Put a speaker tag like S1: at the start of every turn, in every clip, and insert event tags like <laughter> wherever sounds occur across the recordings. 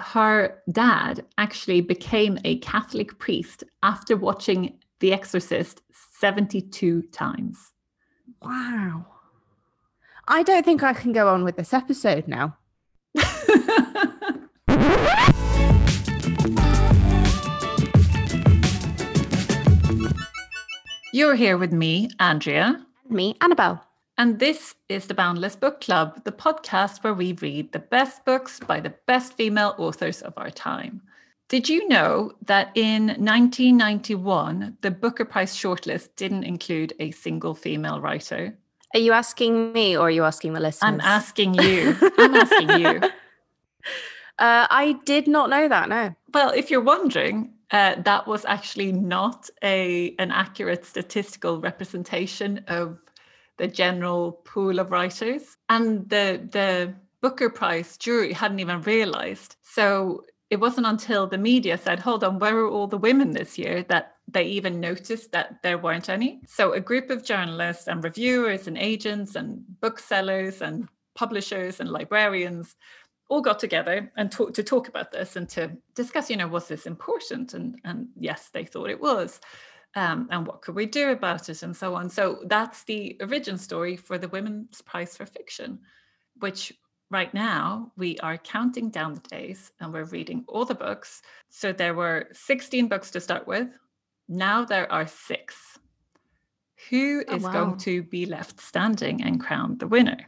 S1: her dad actually became a Catholic priest after watching The Exorcist 72 times.
S2: Wow. I don't think I can go on with this episode now. <laughs>
S1: You're here with me, Andrea.
S2: And me, Annabelle.
S1: And this is the Boundless Book Club, the podcast where we read the best books by the best female authors of our time. Did you know that in 1991, the Booker Prize shortlist didn't include a single female writer?
S2: Are you asking me or are you asking the listeners?
S1: I'm asking you. <laughs> I'm asking you.
S2: Uh, I did not know that, no.
S1: Well, if you're wondering, uh, that was actually not a an accurate statistical representation of the general pool of writers, and the the Booker Prize jury hadn't even realized. So it wasn't until the media said, hold on, where are all the women this year that they even noticed that there weren't any. So a group of journalists and reviewers and agents and booksellers and publishers and librarians all got together and to talk about this and to discuss, you know, was this important? And, and yes, they thought it was. Um, and what could we do about it and so on. So that's the origin story for the Women's Prize for Fiction, which right now we are counting down the days and we're reading all the books. So there were 16 books to start with. Now there are six. Who oh, is oh, wow. going to be left standing and crowned the winner?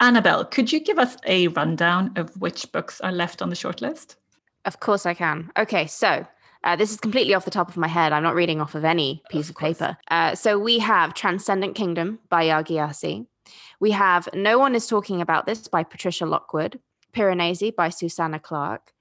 S1: Annabelle, could you give us a rundown of which books are left on the shortlist?
S2: Of course, I can. Okay, so uh, this is completely off the top of my head. I'm not reading off of any piece of, of paper. Uh, so we have Transcendent Kingdom by Yaa Gyasi. We have No One is Talking About This by Patricia Lockwood. Piranesi by Susanna Clarke.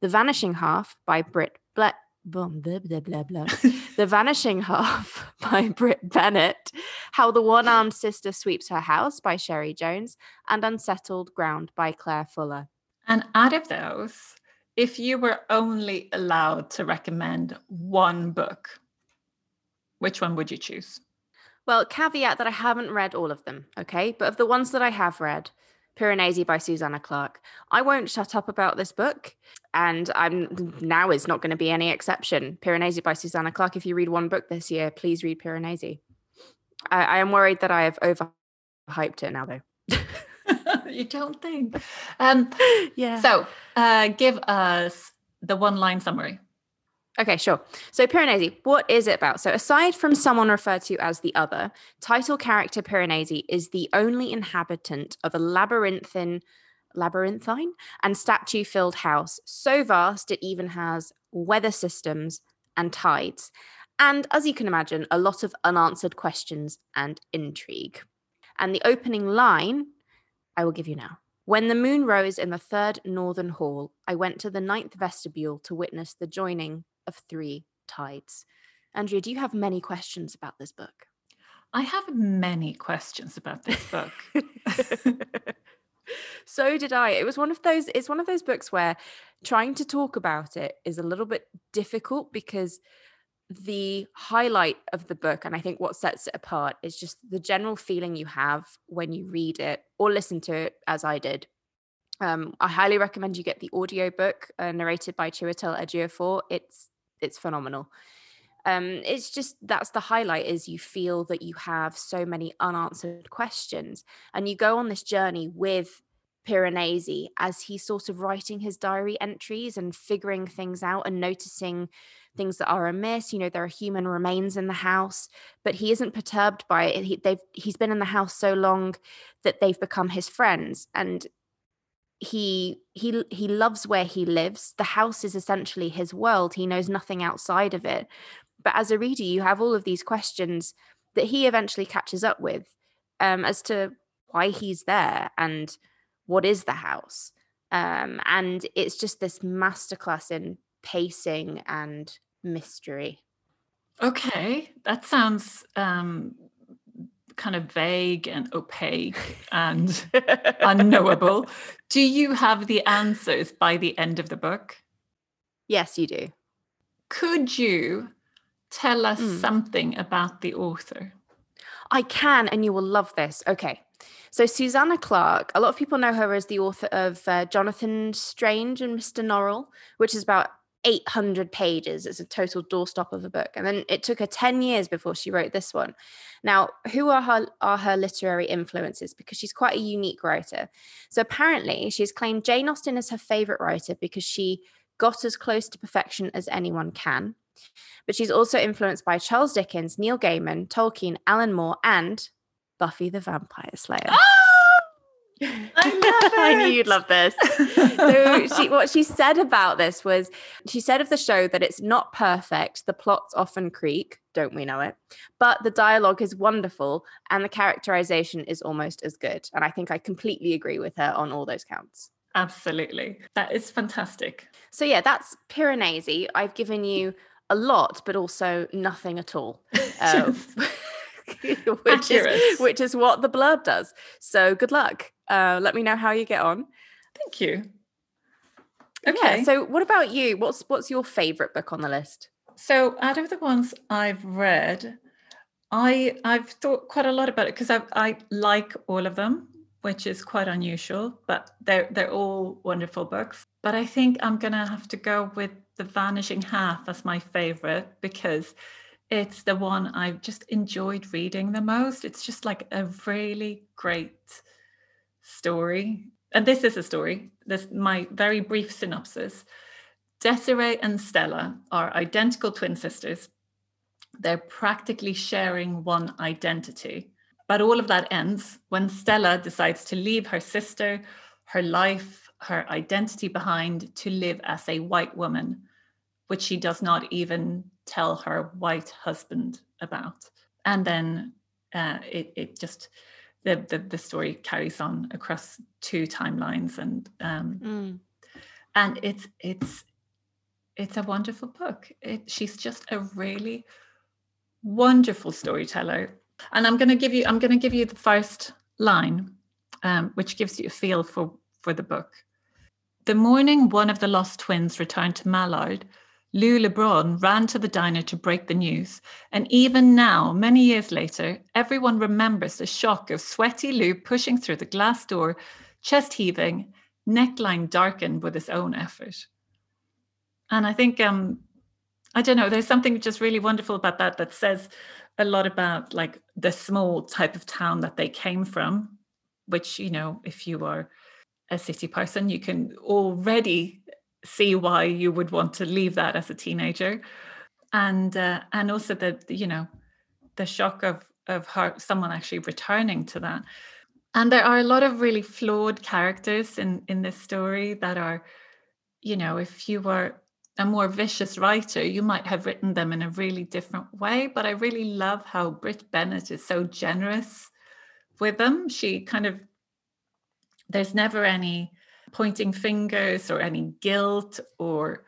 S2: The Vanishing Half by Brit Ble- boom, blah, blah, blah, blah. <laughs> the Vanishing Half <laughs> by Brit Bennett, How the One Armed Sister Sweeps Her House by Cherie Jones, and Unsettled Ground by Claire Fuller.
S1: And out of those, if you were only allowed to recommend one book, which one would you choose?
S2: Well, caveat that I haven't read all of them, okay? But of the ones that I have read, Piranesi by Susanna Clarke. I won't shut up about this book, and I'm now is not going to be any exception. Piranesi by Susanna Clarke. If you read one book this year, please read Piranesi. I, I am worried that I have overhyped it now, though. <laughs> <laughs>
S1: you don't think? Um, yeah. So, uh, give us the one-line summary.
S2: Okay, sure. So Piranesi, what is it about? So aside from someone referred to as the other, title character Piranesi is the only inhabitant of a labyrinthine labyrinthine and statue filled house so vast it even has weather systems and tides and as you can imagine a lot of unanswered questions and intrigue and the opening line i will give you now when the moon rose in the third northern hall i went to the ninth vestibule to witness the joining of three tides. Andrea, do you have many questions about this book?
S1: I have many questions about this book. <laughs>
S2: so did I. It was one of those, it's one of those books where trying to talk about it is a little bit difficult because the highlight of the book and i think what sets it apart is just the general feeling you have when you read it or listen to it as i did um, i highly recommend you get the audiobook uh, narrated by chiwetel ejiofor it's it's phenomenal. Um, it's just that's the highlight is you feel that you have so many unanswered questions and you go on this journey with Piranesi as he's sort of writing his diary entries and figuring things out and noticing things that are amiss. You know, there are human remains in the house, but he isn't perturbed by it. He, they've he's been in the house so long that they've become his friends, and he he he loves where he lives the house is essentially his world he knows nothing outside of it but as a reader you have all of these questions that he eventually catches up with um, as to why he's there and what is the house um, and it's just this masterclass in pacing and mystery
S1: okay that sounds um, kind of vague and opaque and <laughs> unknowable. Do you have the answers by the end of the book?
S2: Yes, you do.
S1: Could you tell us mm. something about the author?
S2: I can, and you will love this. Okay. So, Susanna Clarke, a lot of people know her as the author of uh, Jonathan Strange and Mr. Norrell, which is about 800 pages. It's a total doorstop of a book. And then it took her 10 years before she wrote this one. Now, who are her, are her literary influences? Because she's quite a unique writer. So, apparently, she's claimed Jane Austen as her favorite writer because she got as close to perfection as anyone can. But she's also influenced by Charles Dickens, Neil Gaiman, Tolkien, Alan Moore, and Buffy the Vampire Slayer. <gasps> <gasps>
S1: I <laughs>
S2: I knew you'd love this. So she, what she said about this was, she said of the show that it's not perfect. The plots often creak, don't we know it? But the dialogue is wonderful, and the characterization is almost as good. And I think I completely agree with her on all those counts.
S1: Absolutely. That is fantastic.
S2: So yeah, that's Piranesi. I've given you a lot, but also nothing at all. <laughs> Uh, <laughs> which
S1: Accurate.
S2: is which is what the blurb does. So good luck. Uh, let me know how you get on.
S1: Thank you.
S2: Yeah.
S1: Okay.
S2: So what about you? What's what's your favorite book on the list?
S1: So out of the ones I've read, I I've thought quite a lot about it because I I like all of them, which is quite unusual, but they're they're all wonderful books. But I think I'm gonna have to go with The Vanishing Half as my favorite because it's the one I've just enjoyed reading the most. It's just like a really great story. And this is a story. This my very brief synopsis. Desiree and Stella are identical twin sisters. They're practically sharing one identity. But all of that ends when Stella decides to leave her sister, her life, her identity behind to live as a white woman, which she does not even tell her white husband about. And then uh, it, it just, the, the, the story carries on across two timelines and um, and it's it's it's a wonderful book. It, she's just a really wonderful storyteller. And I'm going to give you I'm going to give you the first line, um, which gives you a feel for for the book. The morning one of the lost twins returned to Mallard, Lou LeBon ran to the diner to break the news. And even now, many years later, everyone remembers the shock of sweaty Lou pushing through the glass door, chest heaving, neckline darkened with his own effort. And I think um, I don't know, there's something just really wonderful about that that says a lot about like the small type of town that they came from, which, you know, if you are a city person, you can already see why you would want to leave that as a teenager. And uh, and also the, you know, the shock of of her someone actually returning to that. And there are a lot of really flawed characters in in this story that are, you know, if you were a more vicious writer, you might have written them in a really different way. But I really love how Brit Bennett is so generous with them. She kind of, there's never any pointing fingers or any guilt or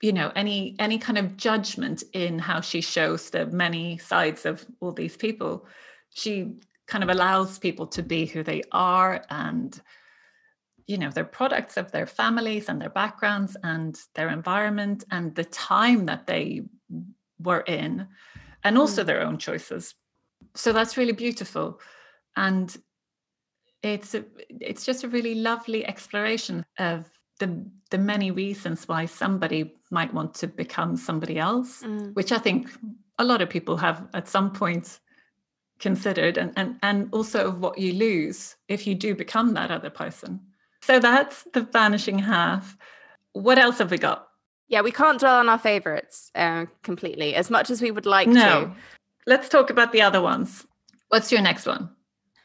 S1: you know any any kind of judgment in how she shows the many sides of all these people. She kind of allows people to be who they are and you know they're products of their families and their backgrounds and their environment and the time that they were in and also
S2: Mm.
S1: their own choices. So that's really beautiful. And it's a, it's just a really lovely exploration of the the many reasons why somebody might want to become somebody else
S2: Mm.
S1: which i think a lot of people have at some point considered and and and also of what you lose if you do become that other person. So that's the vanishing half. What else have we got?
S2: Yeah, we can't dwell on our favorites uh, completely as much as we would like
S1: no.
S2: to.
S1: let's talk about the other ones. What's your next one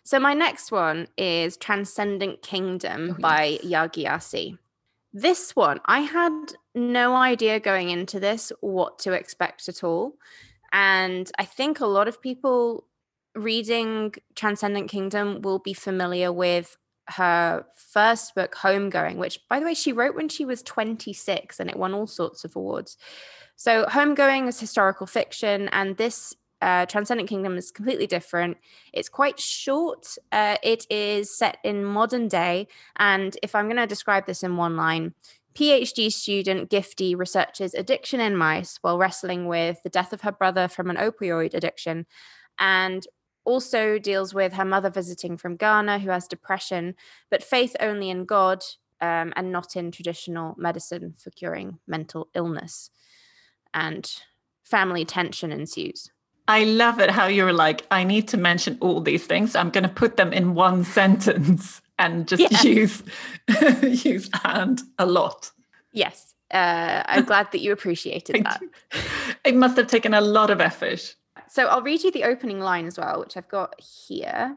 S2: So my next one is Transcendent Kingdom
S1: Oh,
S2: by
S1: yes.
S2: Yaa Gyasi. This one, I had no idea going into this what to expect at all. And I think a lot of people reading Transcendent Kingdom will be familiar with her first book, Homegoing, which, by the way, she wrote when she was 26 and it won all sorts of awards. So, Homegoing is historical fiction, and this uh, Transcendent Kingdom is completely different. It's quite short. Uh, it is set in modern day. And if I'm going to describe this in one line, PhD student Gifty researches addiction in mice while wrestling with the death of her brother from an opioid addiction. And also deals with her mother visiting from Ghana who has depression, but faith only in God um, and not in traditional medicine for curing mental illness. And family tension ensues.
S1: I love it how you're like, I need to mention all these things. I'm going to put them in one <laughs> sentence and just yeah. use <laughs> use and a lot.
S2: Yes. Uh, I'm glad that you appreciated that.
S1: It must have taken a lot of effort.
S2: So I'll read you the opening line as well, which I've got here.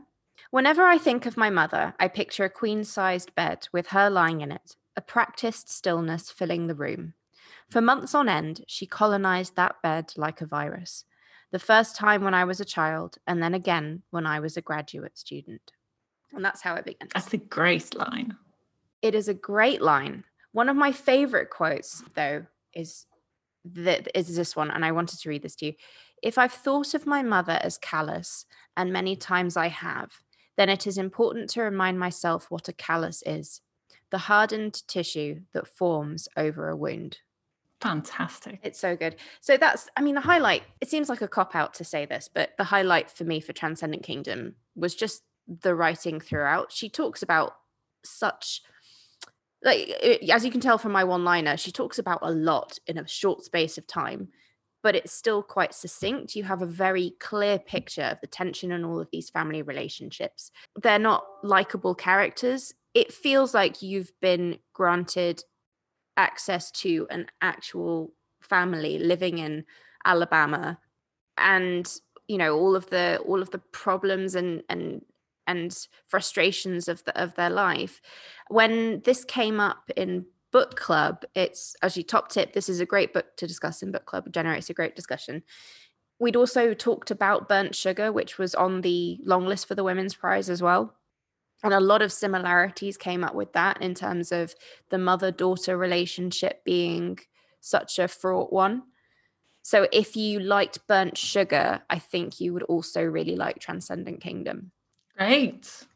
S2: Whenever I think of my mother, I picture a queen sized bed with her lying in it, a practiced stillness filling the room. For months on end, she colonized that bed like a virus. The first time when I was a child, and then again when I was a graduate student. And that's how it begins.
S1: That's a great line.
S2: It is a great line. One of my favorite quotes, though, is that is this one, and I wanted to read this to you. If I've thought of my mother as callous, and many times I have, then it is important to remind myself what a callus is the hardened tissue that forms over a wound.
S1: Fantastic.
S2: It's so good. So that's, I mean, the highlight, it seems like a cop out to say this, but the highlight for me for Transcendent Kingdom was just the writing throughout. She talks about such like as you can tell from my one liner she talks about a lot in a short space of time but it's still quite succinct you have a very clear picture of the tension in all of these family relationships they're not likable characters it feels like you've been granted access to an actual family living in alabama and you know all of the all of the problems and and and frustrations of the, of their life. When this came up in book club, it's actually top tip. This is a great book to discuss in book club. It generates a great discussion. We'd also talked about burnt sugar, which was on the long list for the Women's Prize as well. And a lot of similarities came up with that in terms of the mother daughter relationship being such a fraught one. So if you liked burnt sugar, I think you would also really like Transcendent Kingdom.
S1: Great.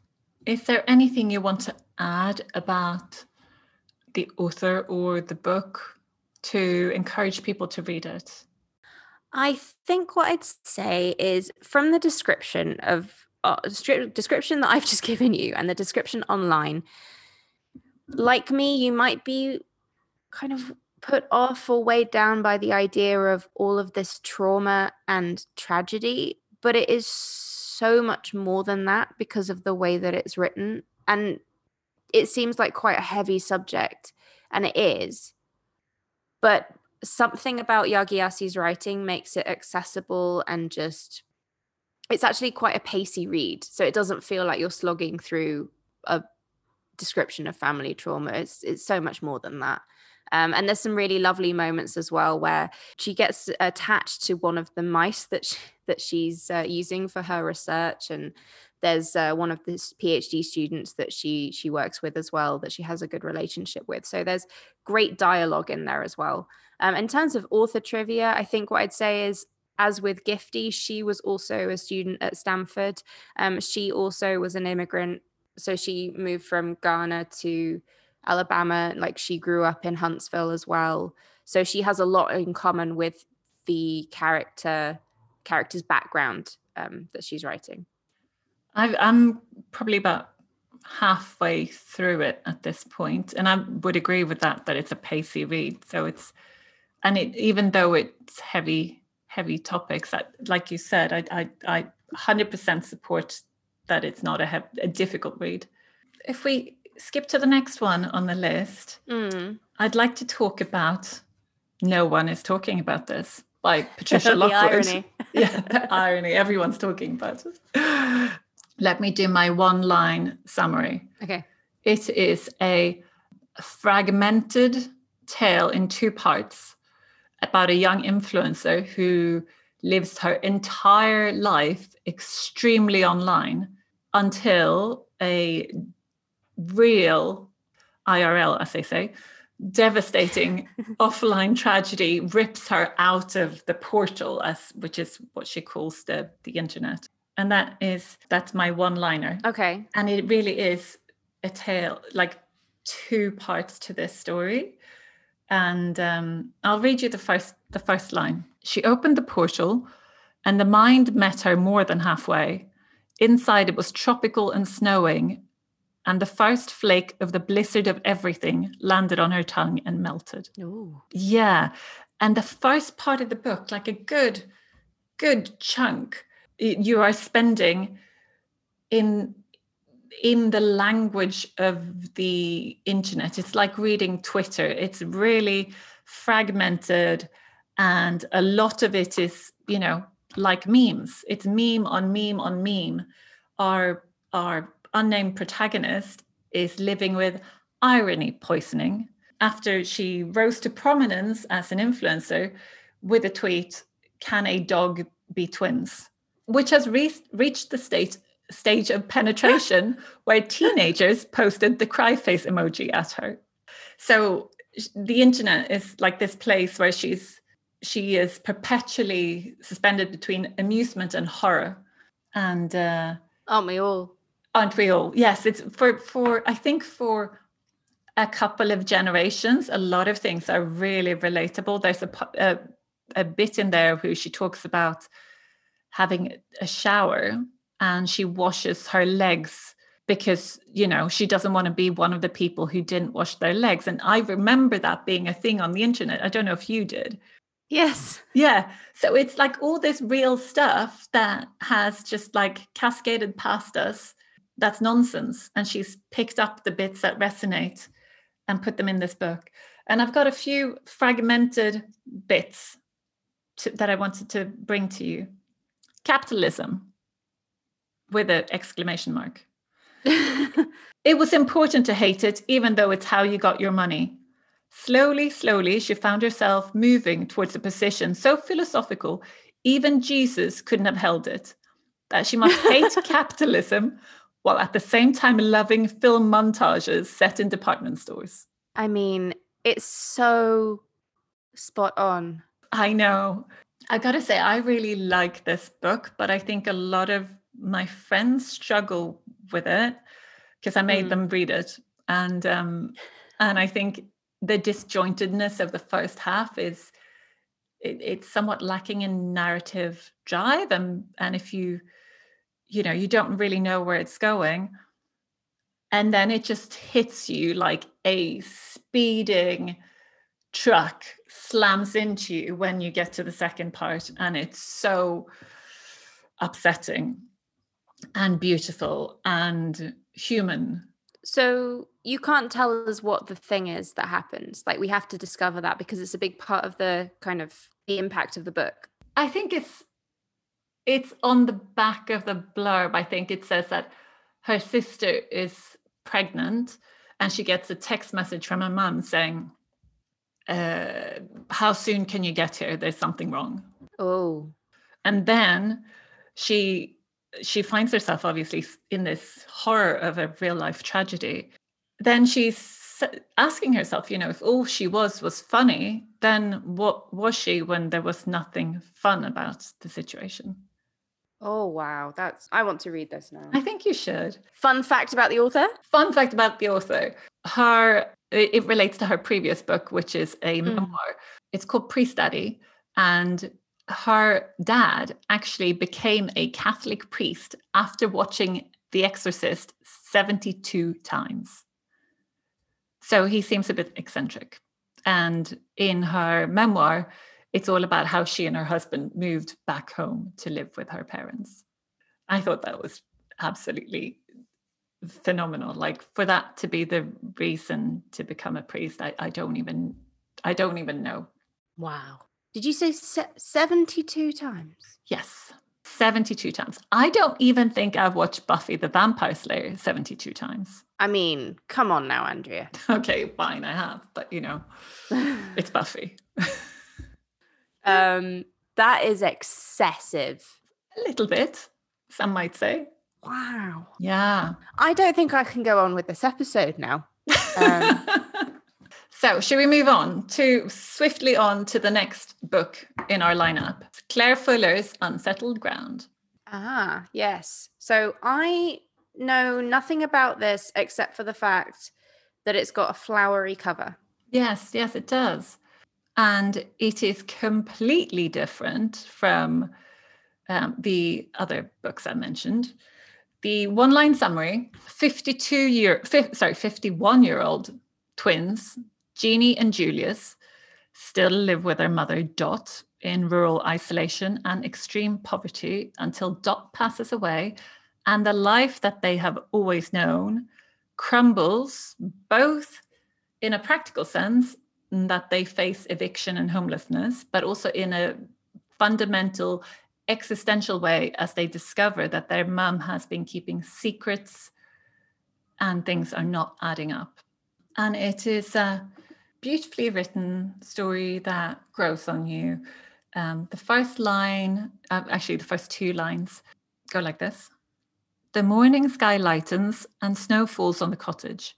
S1: Is there anything you want to add about the author or the book to encourage people to read it?
S2: I think what I'd say is from the description of uh, description that I've <laughs> just given you and the description online, like me, you might be kind of put off or weighed down by the idea of all of this trauma and tragedy, but it is so much more than that because of the way that it's written. And it seems like quite a heavy subject, and it is. But something about Yaa Gyasi's writing makes it accessible and just it's actually quite a pacey read. So it doesn't feel like you're slogging through a description of family trauma. It's it's so much more than that. Um, and there's some really lovely moments as well where she gets attached to one of the mice that she, that she's uh, using for her research, and there's uh, one of the PhD students that she she works with as well that she has a good relationship with. So there's great dialogue in there as well. Um, in terms of author trivia, I think what I'd say is as with Gifty, she was also a student at Stanford. Um, she also was an immigrant. So she moved from Ghana to Alabama. Like she grew up in Huntsville as well. So she has a lot in common with the character character's background um, that she's writing.
S1: i am probably about halfway through it at this point, and I would agree with that that it's a pacey read. So it's and it even though it's heavy heavy topics, that like you said, I I I 100% support that it's not a, a difficult read. If we skip to the next one on the list.
S2: Mm.
S1: I'd like to talk about No One is Talking About This by <laughs> Patricia Lockwood.
S2: irony. <laughs>
S1: yeah, the irony. Everyone's talking about it. Let me do my one line summary.
S2: Okay.
S1: It is a fragmented tale in two parts about a young influencer who lives her entire life extremely online until a real IRL, as they say, devastating <laughs> offline tragedy rips her out of the portal, as which is what she calls the the internet. And that is that's my one liner.
S2: Okay.
S1: And it really is a tale, like two parts to this story. And um, I'll read you the first the first line. She opened the portal, and the mind met her more than halfway. Inside, it was tropical and snowing, and the first flake of the blizzard of everything landed on her tongue and melted.
S2: Ooh.
S1: Yeah. And the first part of the book, like a good, good chunk, you are spending in in the language of the internet. It's like reading Twitter. It's really fragmented and a lot of it is, you know, like memes. It's meme on meme on meme. Our our unnamed protagonist is living with irony poisoning after she rose to prominence as an influencer with a tweet, Can a dog be twins? Which has re- reached the state, stage of penetration where teenagers posted the cry face emoji at her. So the internet is like this place where she's she is perpetually suspended between amusement and horror. And uh,
S2: aren't we all?
S1: aren't we all? Yes, it's for for I think for a couple of generations, a lot of things are really relatable. There's a a, a bit in there where she talks about having a shower and she washes her legs because you know she doesn't want to be one of the people who didn't wash their legs. And i remember that being a thing on the internet. I don't know if you did.
S2: Yes.
S1: Yeah. So it's like all this real stuff that has just like cascaded past us. That's nonsense. And she's picked up the bits that resonate and put them in this book. And I've got a few fragmented bits to, that I wanted to bring to you. Capitalism with an exclamation mark. <laughs> it was important to hate it, even though it's how you got your money. Slowly, slowly, she found herself moving towards a position so philosophical, even Jesus couldn't have held it. That she must hate <laughs> capitalism while at the same time loving film montages set in department stores.
S2: I mean, it's so spot on.
S1: I know. I gotta say, I really like this book, but I think a lot of my friends struggle with it because I made mm. them read it. And um, and I think the disjointedness of the first half is it, it's somewhat lacking in narrative drive. And and if you you know you don't really know where it's going and then it just hits you like a speeding truck slams into you when you get to the second part and it's so upsetting and beautiful and human
S2: so you can't tell us what the thing is that happens like we have to discover that because it's a big part of the kind of the impact of the book
S1: i think it's it's on the back of the blurb. I think it says that her sister is pregnant and she gets a text message from her mum saying, uh, How soon can you get here? There's something wrong.
S2: Oh.
S1: And then she she finds herself obviously in this horror of a real life tragedy. Then she's asking herself, you know, if all she was was funny, then what was she when there was nothing fun about the situation?
S2: Oh wow, that's I want to read this now.
S1: I think you should.
S2: Fun fact about the author?
S1: Fun fact about the author. Her it relates to her previous book, which is a mm. memoir. It's called Priestdaddy And her dad actually became a Catholic priest after watching The Exorcist 72 times. So he seems a bit eccentric. And in her memoir, it's all about how she and her husband moved back home to live with her parents. I thought that was absolutely phenomenal. Like for that to be the reason to become a priest, I, I don't even I don't even know.
S2: Wow. Did you say se- 72 times?
S1: Yes. 72 times. I don't even think I've watched Buffy the Vampire Slayer 72 times.
S2: I mean, come on now, Andrea. <laughs>
S1: okay, fine, I have, but you know, <laughs> it's Buffy.
S2: Um, that is excessive.
S1: A little bit, some might say.
S2: Wow.
S1: Yeah.
S2: I don't think I can go on with this episode now. <laughs> Um,
S1: so, should we move on to swiftly on to the next book in our lineup? Claire Fuller's Unsettled Ground.
S2: Ah, yes. So, I know nothing about this except for the fact that it's got a flowery cover.
S1: Yes, yes, it does and it is completely different from um, the other books I mentioned. the one line summary 52 year, sorry, 51 year old twins, Jeannie and Julius, still live with their mother, Dot, in rural isolation and extreme poverty until Dot passes away and the life that they have always known crumbles both in a practical sense that they face eviction and homelessness, but also in a fundamental existential way as they discover that their mum has been keeping secrets and things are not adding up. And it is a beautifully written story that grows on you. Um, the first line, uh, actually, the first two lines go like this The morning sky lightens and snow falls on the cottage.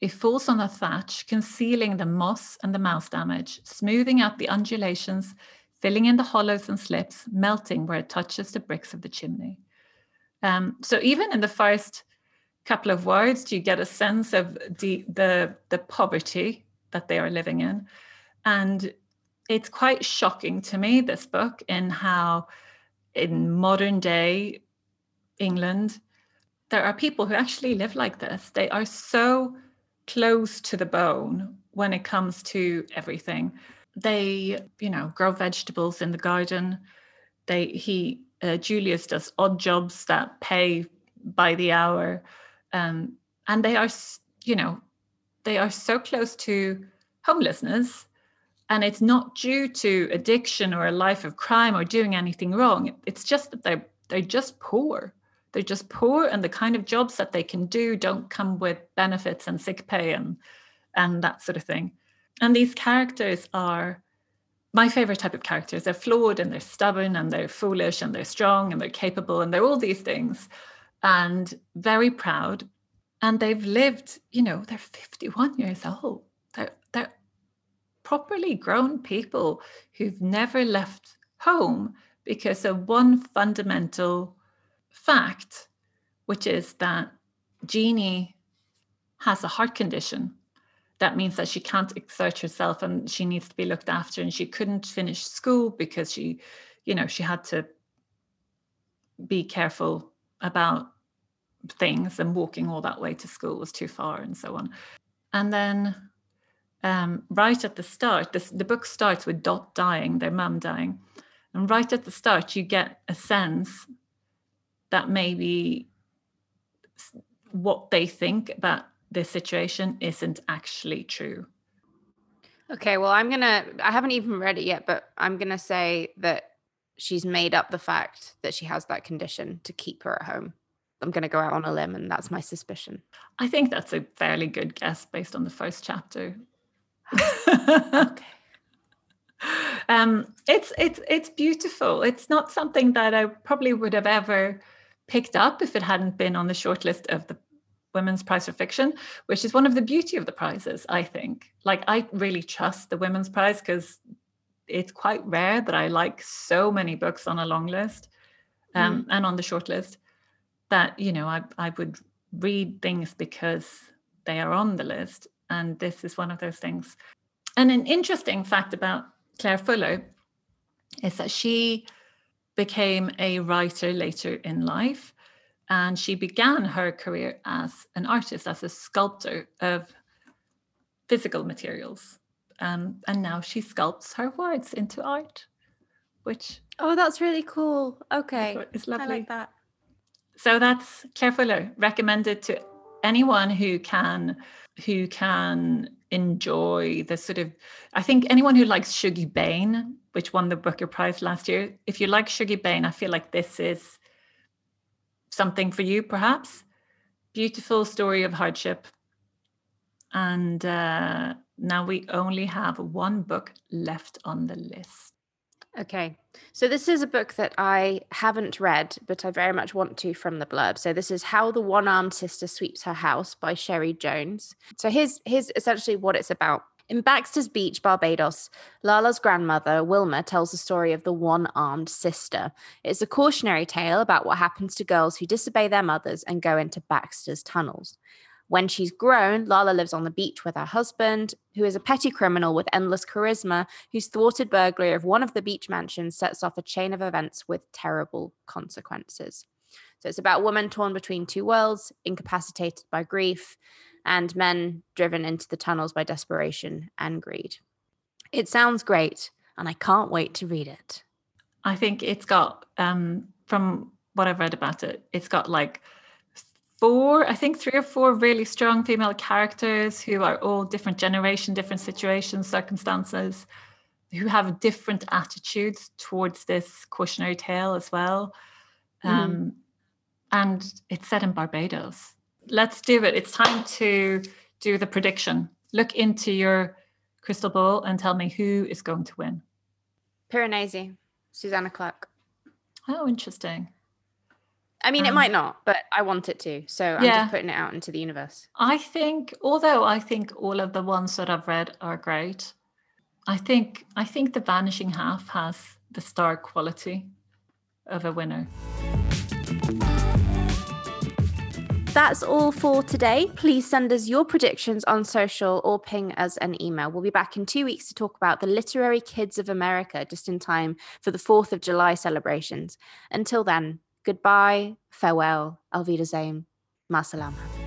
S1: It falls on the thatch, concealing the moss and the mouse damage, smoothing out the undulations filling in the hollows and slips, melting where it touches the bricks of the chimney. Um, so even in the first couple of words, do you get a sense of the, the, the poverty that they are living in. And it's quite shocking to me, this book, in how in modern day England, there are people who actually live like this. They are so close to the bone when it comes to everything they you know grow vegetables in the garden they he uh, julius does odd jobs that pay by the hour um, and they are you know they are so close to homelessness and it's not due to addiction or a life of crime or doing anything wrong it's just that they're they're just poor they're just poor and the kind of jobs that they can do don't come with benefits and sick pay and and that sort of thing and these characters are my favorite type of characters. They're flawed and they're stubborn and they're foolish and they're strong and they're capable and they're all these things and very proud. And they've lived, you know, they're 51 years old. They're, they're properly grown people who've never left home because of one fundamental fact, which is that Jeannie has a heart condition that means that she can't exert herself and she needs to be looked after and she couldn't finish school because she you know she had to be careful about things and walking all that way to school was too far and so on and then um, right at the start this, the book starts with dot dying their mum dying and right at the start you get a sense that maybe what they think about this situation isn't actually true.
S2: Okay, well, I'm to, I haven't even read it yet, but I'm to say that she's made up the fact that she has that condition to keep her at home. I'm going to go out on a limb, and that's my suspicion.
S1: I think that's a fairly good guess based on the first chapter. <sighs>
S2: okay. <laughs>
S1: Um, it's it's it's beautiful. It's not something that I probably would have ever picked up if it hadn't been on the shortlist of the Women's Prize for Fiction, which is one of the beauty of the prizes, I think. Like I really trust the Women's Prize because it's quite rare that I like so many books on a long list um, mm. and on the short list that, you know, I, I would read things because they are on the list. And this is one of those things. And an interesting fact about Claire Fuller is that she became a writer later in life. And she began her career as an artist, as a sculptor of physical materials. Um, and now she sculpts her words into art, which.
S2: Oh, that's really cool. Okay. It's lovely. I like that.
S1: So that's Claire Fuller, recommended to anyone who can who can enjoy the sort of I think anyone who likes Shuggie Bain, which won the Booker Prize last year, if you like Shuggie Bain, I feel like this is something for you, perhaps. Beautiful story of hardship. And uh, now we only have one book left on the list.
S2: Okay. So this is a book that I haven't read, but I very much want to from the blurb. So this is How the One-Armed Sister Sweeps Her House by Cherie Jones. So here's here's essentially what it's about. In Baxter's Beach, Barbados, Lala's grandmother, Wilma, tells the story of the one armed sister. It's a cautionary tale about what happens to girls who disobey their mothers and go into Baxter's tunnels. When she's grown, Lala lives on the beach with her husband, who is a petty criminal with endless charisma, whose thwarted burglary of one of the beach mansions sets off a chain of events with terrible consequences. So it's about women torn between two worlds, incapacitated by grief, and men driven into the tunnels by desperation and greed. It sounds great, and I can't wait to read it.
S1: I think it's got, um, from what I've read about it, it's got like four, I think three or four really strong female characters who are all different generation, different situations, circumstances, who have different attitudes towards this cautionary tale as well. Mm-hmm. Um, and it's set in Barbados. Let's do it. It's time to do the prediction. Look into your crystal ball and tell me who is going to win.
S2: Piranesi, Susanna Clarke.
S1: Oh, interesting.
S2: I mean, um, it might not, but I want it to. So I'm yeah. just putting it out into the universe.
S1: I think, although I think all of the ones that I've read are great, I think I think the Vanishing Half has the star quality of a winner.
S2: That's all for today. Please send us your predictions on social or ping us an email. We'll be back in two weeks to talk about the Literary Kids of America, just in time for the 4th of July celebrations. Until then, goodbye, farewell, Alvida Zain, Masalama.